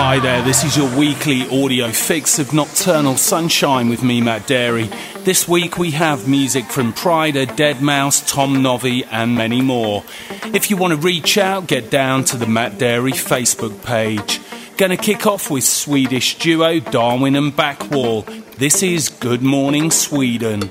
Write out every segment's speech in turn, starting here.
Hi there, this is your weekly audio fix of Nocturnal Sunshine with me, Matt Darey. This week we have music from Pryda, Deadmau5, Tom Novy, and many more. If you want to reach out, get down to the Matt Darey Facebook page. Gonna kick off with Swedish duo Darwin and Backwall. This is Good Morning Sweden.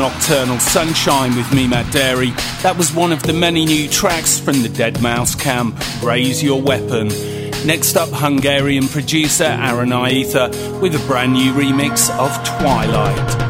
Nocturnal Sunshine with me, Matt Darey. That was one of the many new tracks from the Deadmau5 camp, Raise Your Weapon. Next up, Hungarian producer Aaron Aitha with a brand new remix of Twilight.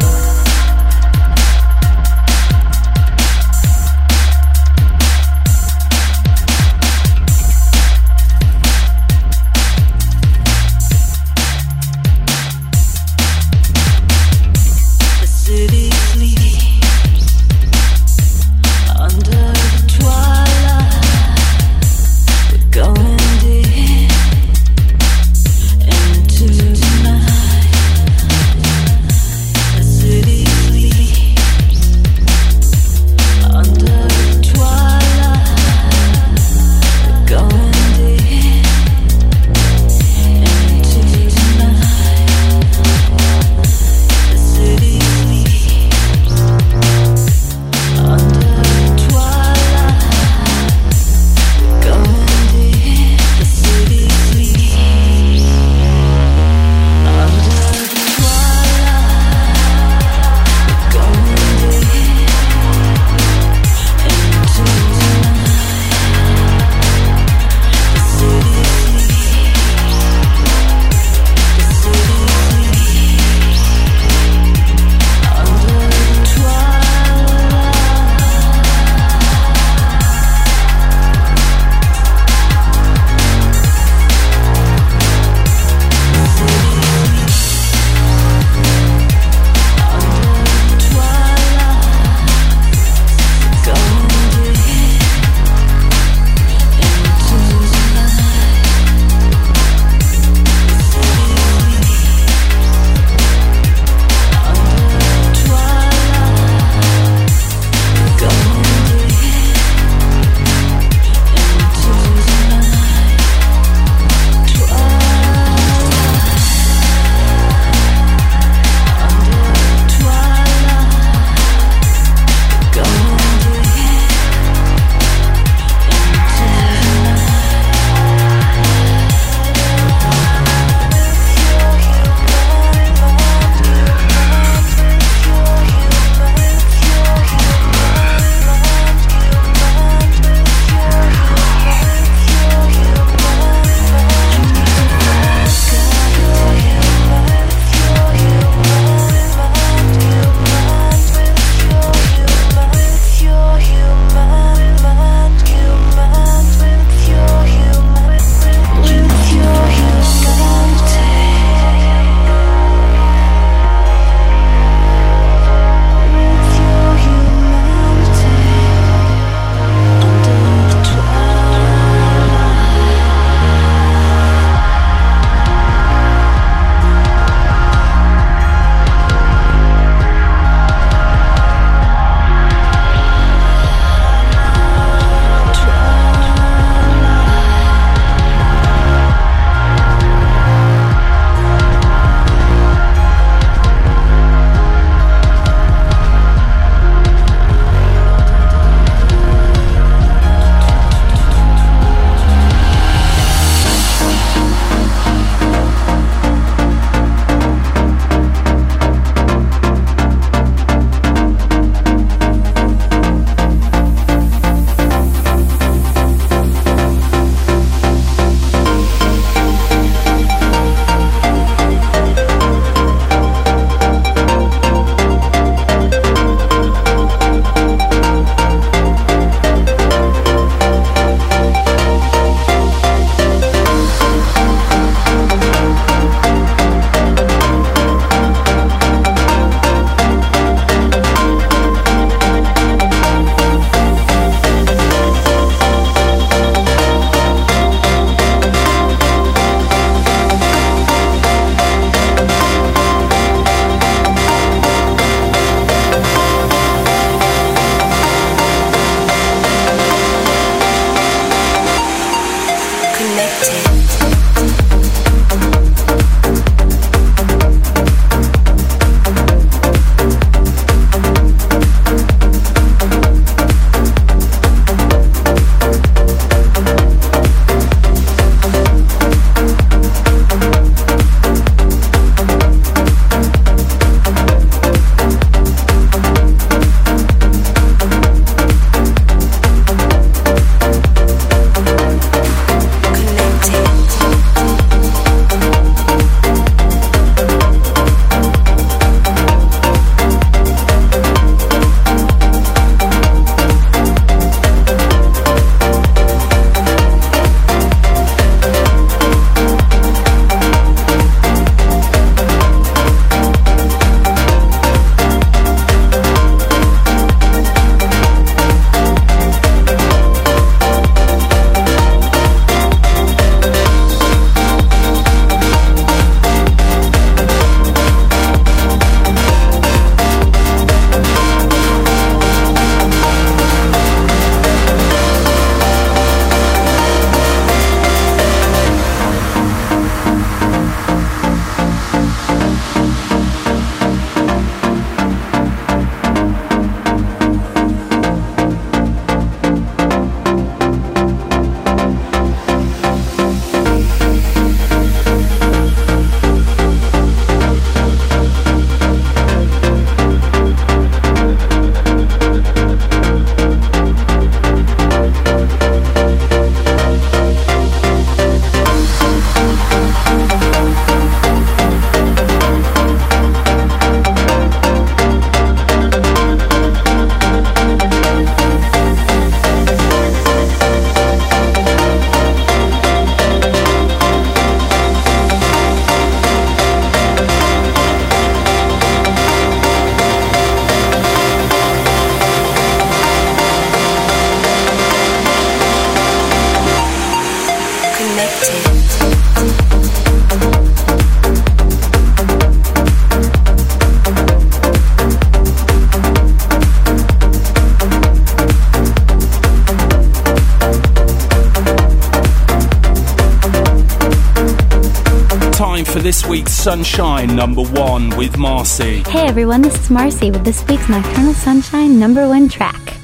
Sunshine number one with Marcy. Hey everyone, this is Marcy with this week's Nocturnal Sunshine number one track.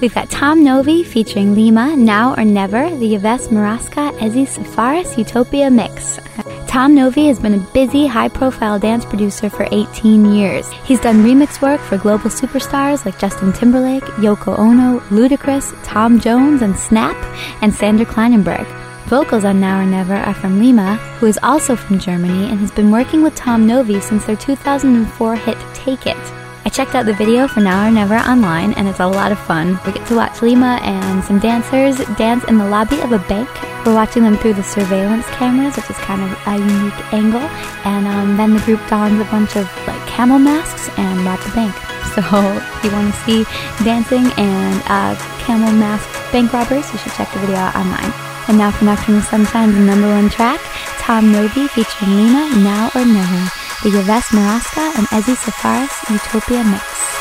We've got Tom Novy featuring Lima, Now or Never, the Yves Murasca Ezi Safaris Utopia mix. Tom Novy has been a busy, high profile dance producer for 18 years. He's done remix work for global superstars like Justin Timberlake, Yoko Ono, Ludacris, Tom Jones, and Snap, and Sandra Kleinenberg. Vocals on Now or Never are from Lima, who is also from Germany and has been working with Tom Novy since their 2004 hit Take It. I checked out the video for Now or Never online and it's a lot of fun. We get to watch Lima and some dancers dance in the lobby of a bank. We're watching them through the surveillance cameras, which is kind of a unique angle. And um, then the group dons a bunch of like camel masks and rob the bank. So if you want to see dancing and uh, camel mask bank robbers, you should check the video out online. And now for Nocturnal Sunshine's number one track, Tom Novy featuring Lima, Now or Never the Yves Murasca and Ezi Safaris Utopia Mix.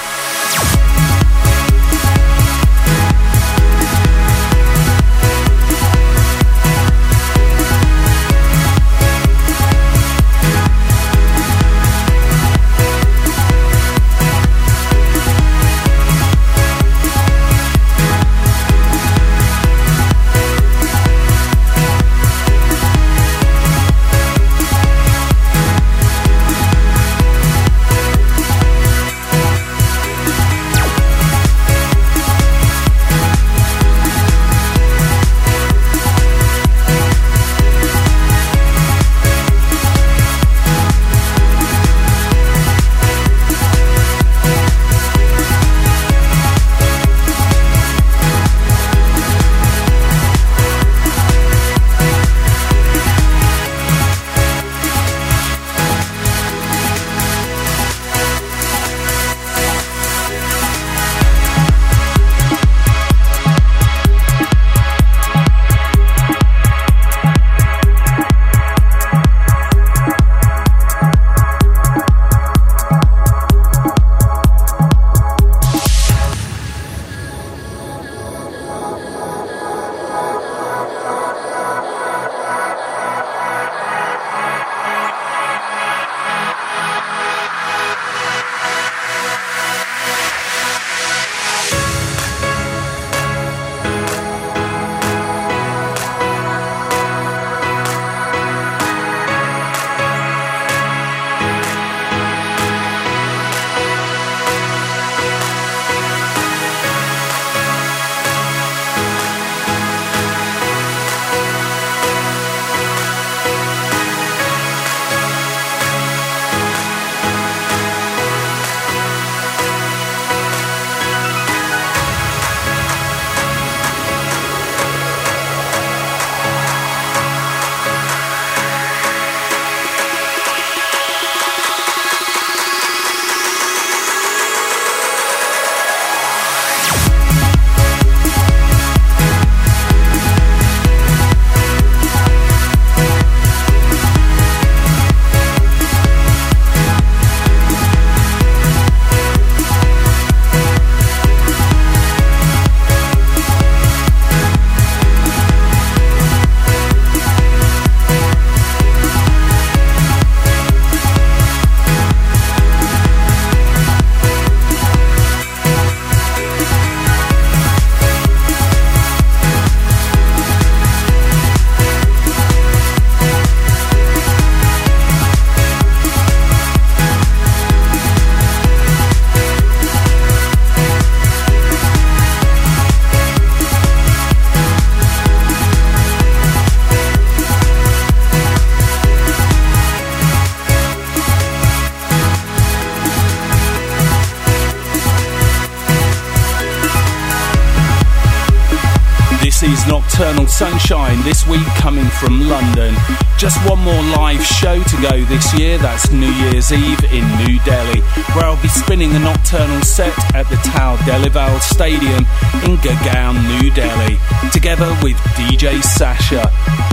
Sunshine this week coming from London. Just one more live show to go this year, that's New Year's Eve in New Delhi, where I'll be spinning a nocturnal set at the Tau Devi Lal Stadium in Gurgaon, New Delhi, together with DJ Sasha.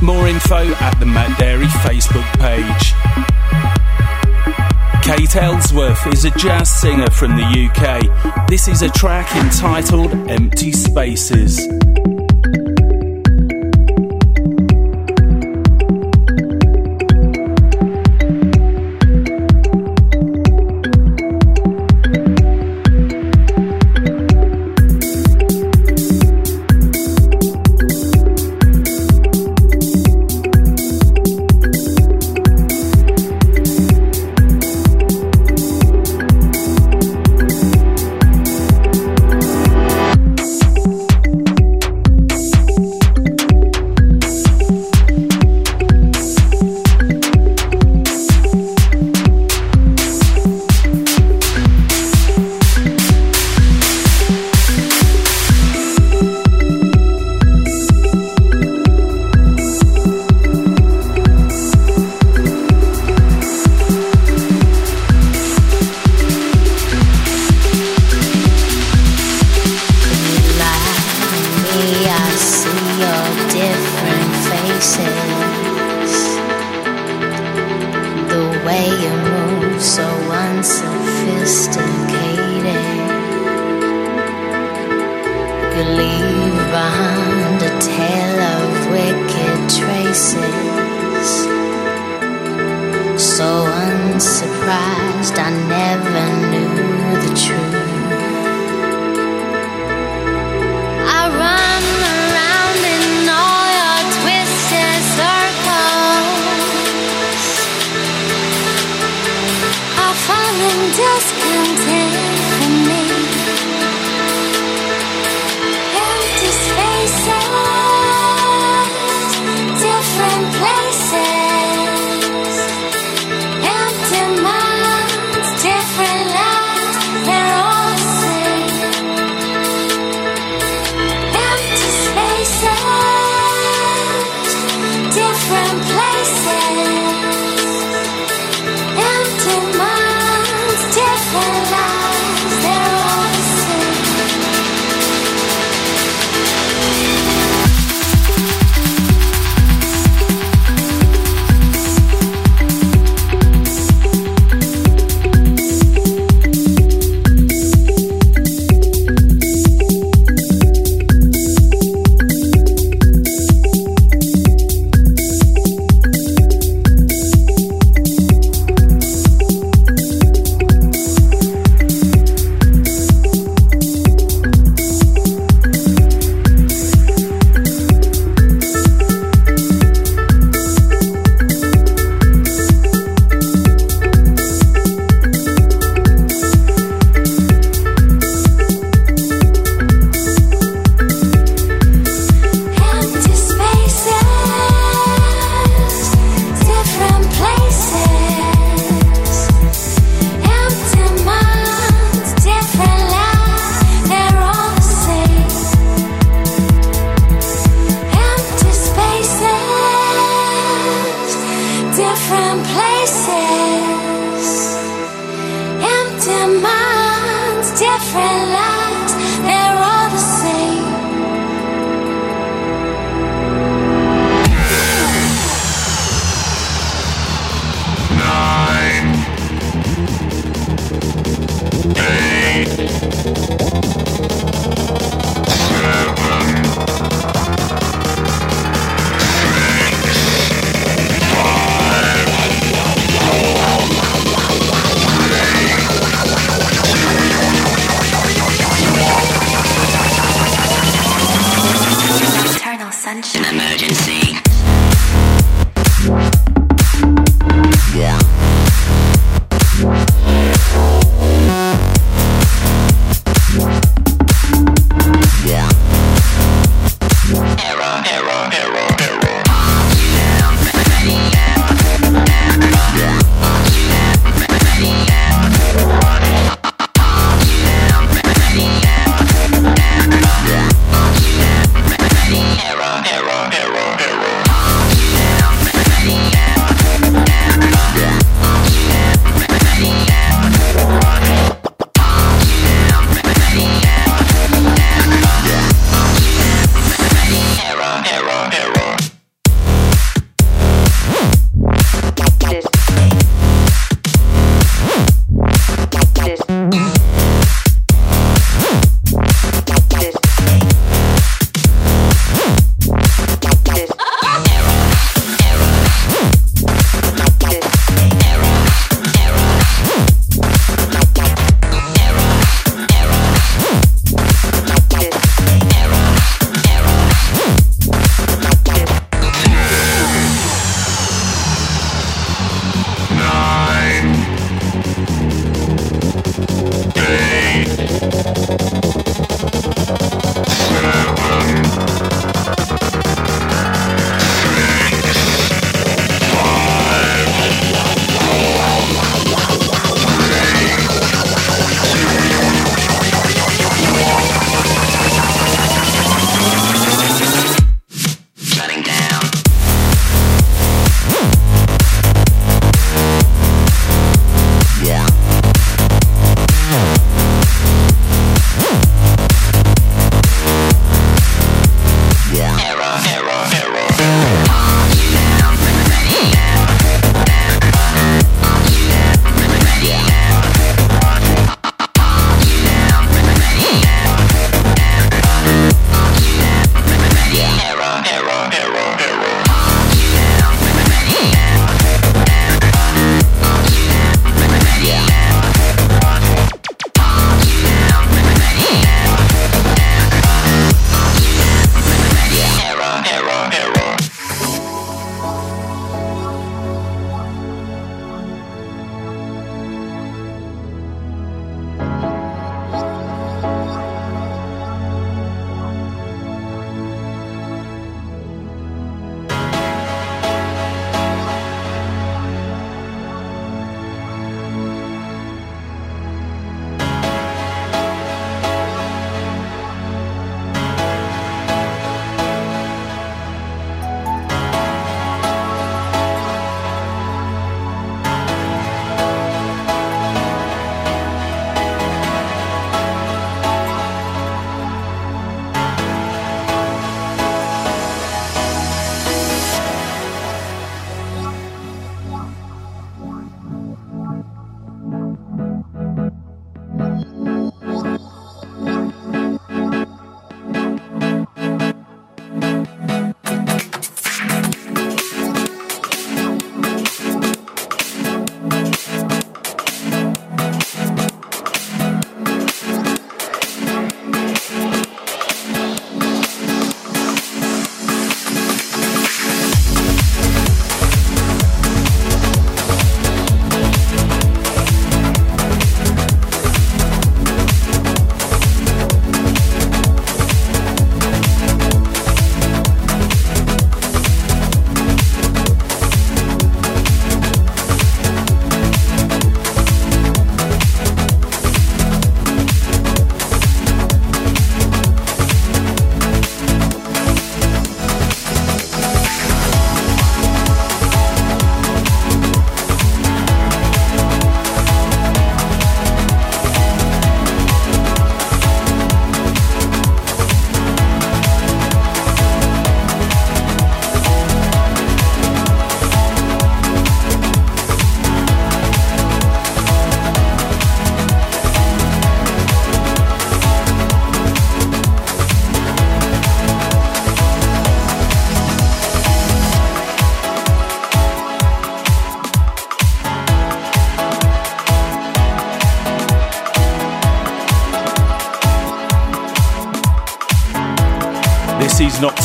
More info at the Matt Darey Facebook page. Kate Ellsworth is a jazz singer from the UK. This is a track entitled Empty Spaces.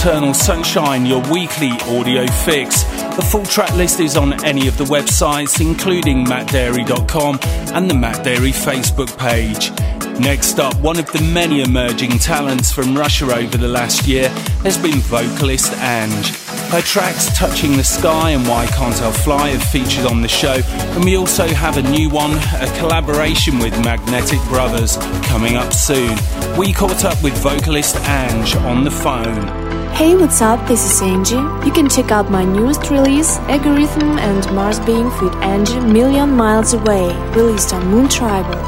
Nocturnal Sunshine, your weekly audio fix. The full track list is on any of the websites, including mattdarey.com and the Matt Darey Facebook page. Next up, one of the many emerging talents from Russia over the last year has been vocalist Ange. Her tracks Touching the Sky and Why Can't I Fly have featured on the show, and we also have a new one, a collaboration with Magnetic Brothers, coming up soon. We caught up with vocalist Ange on the phone. Hey, what's up? This is Angie. You can check out my newest release, Algorithm and Mars Being with Angie Million Miles Away, released on Moon Tribal.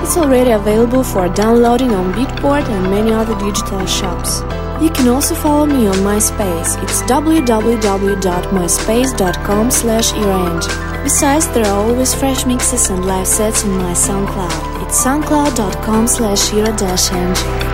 It's already available for downloading on Beatport and many other digital shops. You can also follow me on MySpace. It's www.myspace.com slash Besides, there are always fresh mixes and live sets in my SoundCloud. It's soundcloud.com slash ira-angel.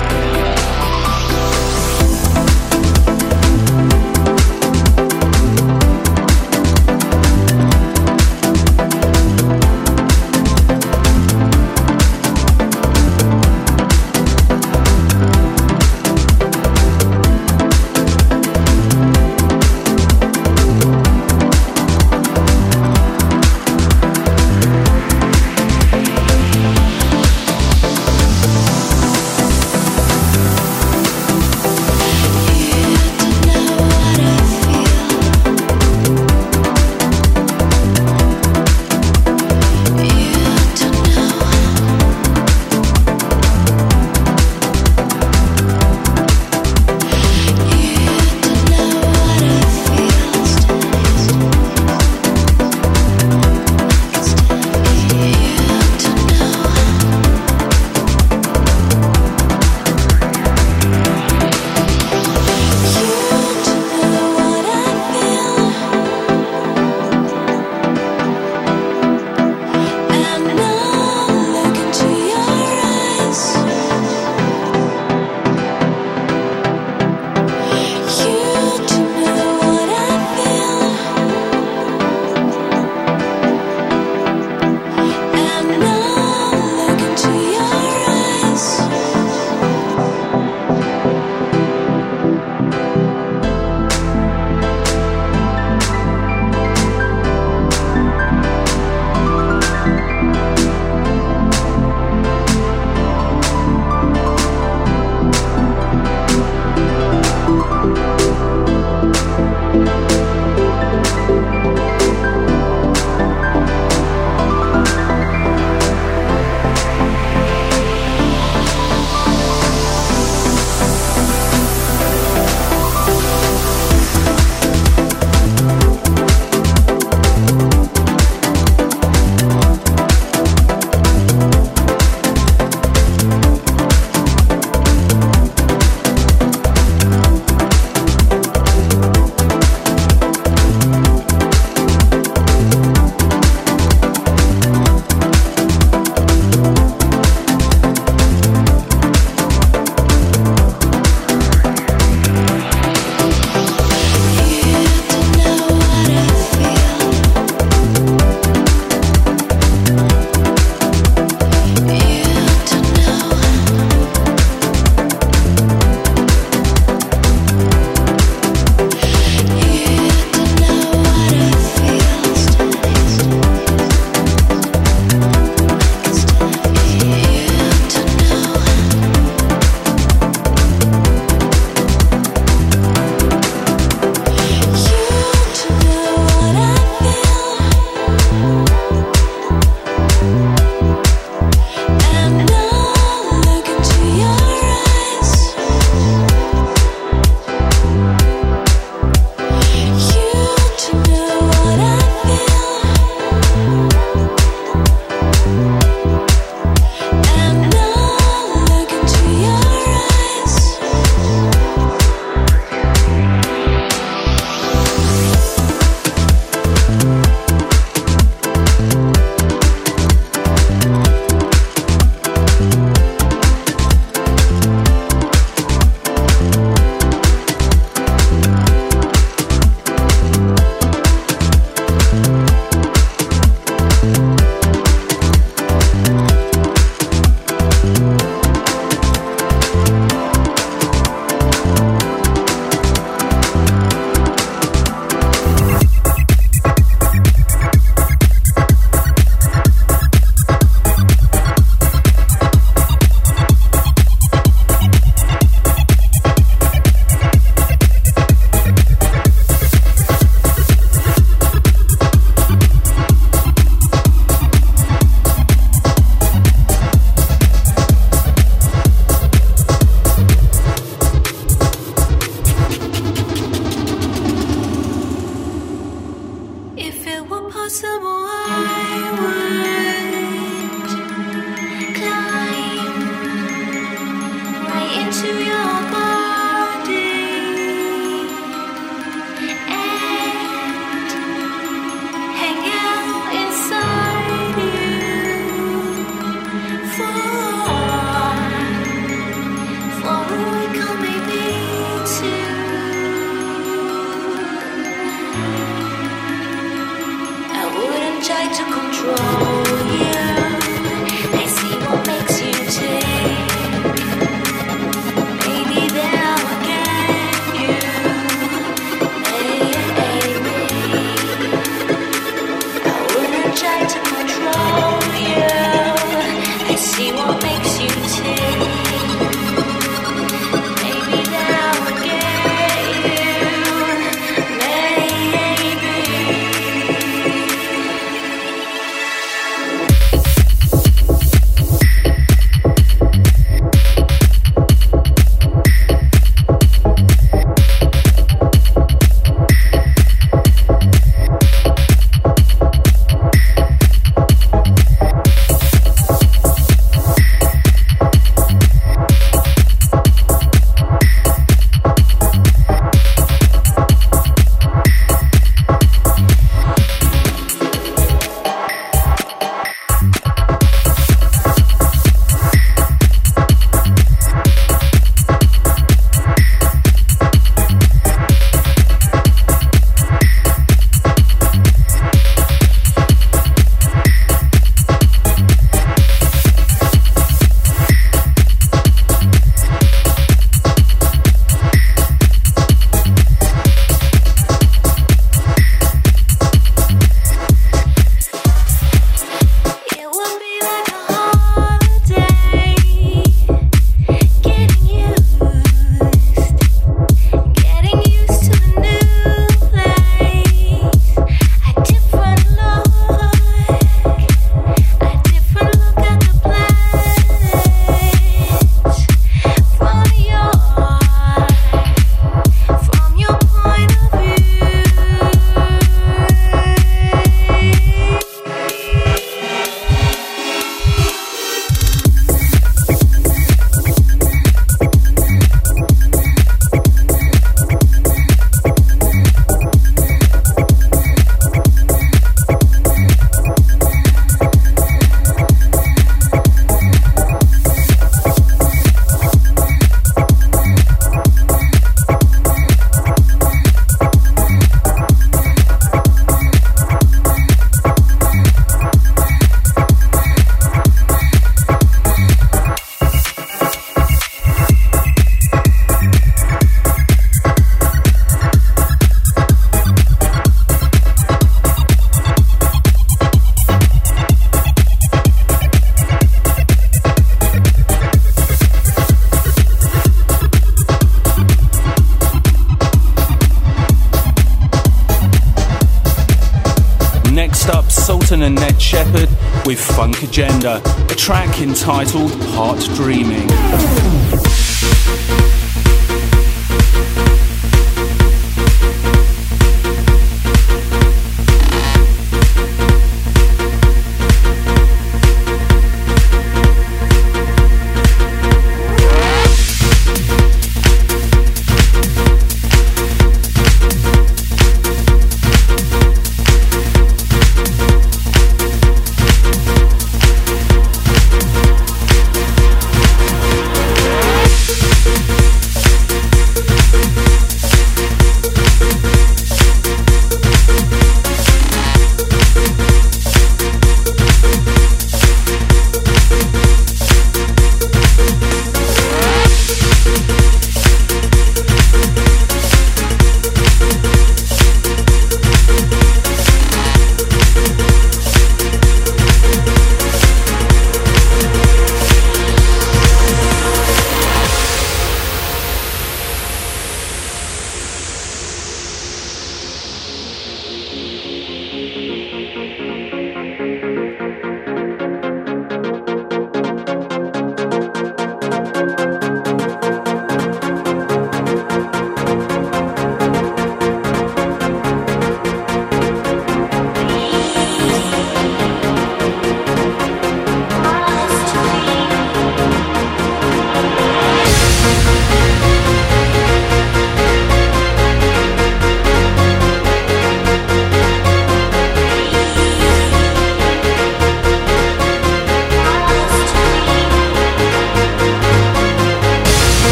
With Funk Agenda, a track entitled Heart Dreaming.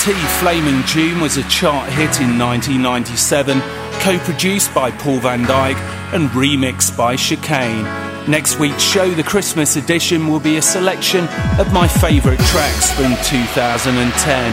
Flaming June was a chart hit in 1997, co produced by Paul van Dyk and remixed by Chicane. Next week's show, the Christmas edition, will be a selection of my favourite tracks from 2010.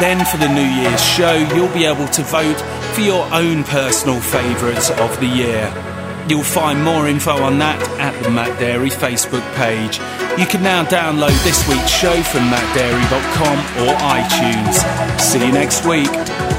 Then, for the New Year's show, you'll be able to vote for your own personal favourites of the year. You'll find more info on that at the Matt Darey Facebook page. You can now download this week's show from mattdarey.com or iTunes. See you next week.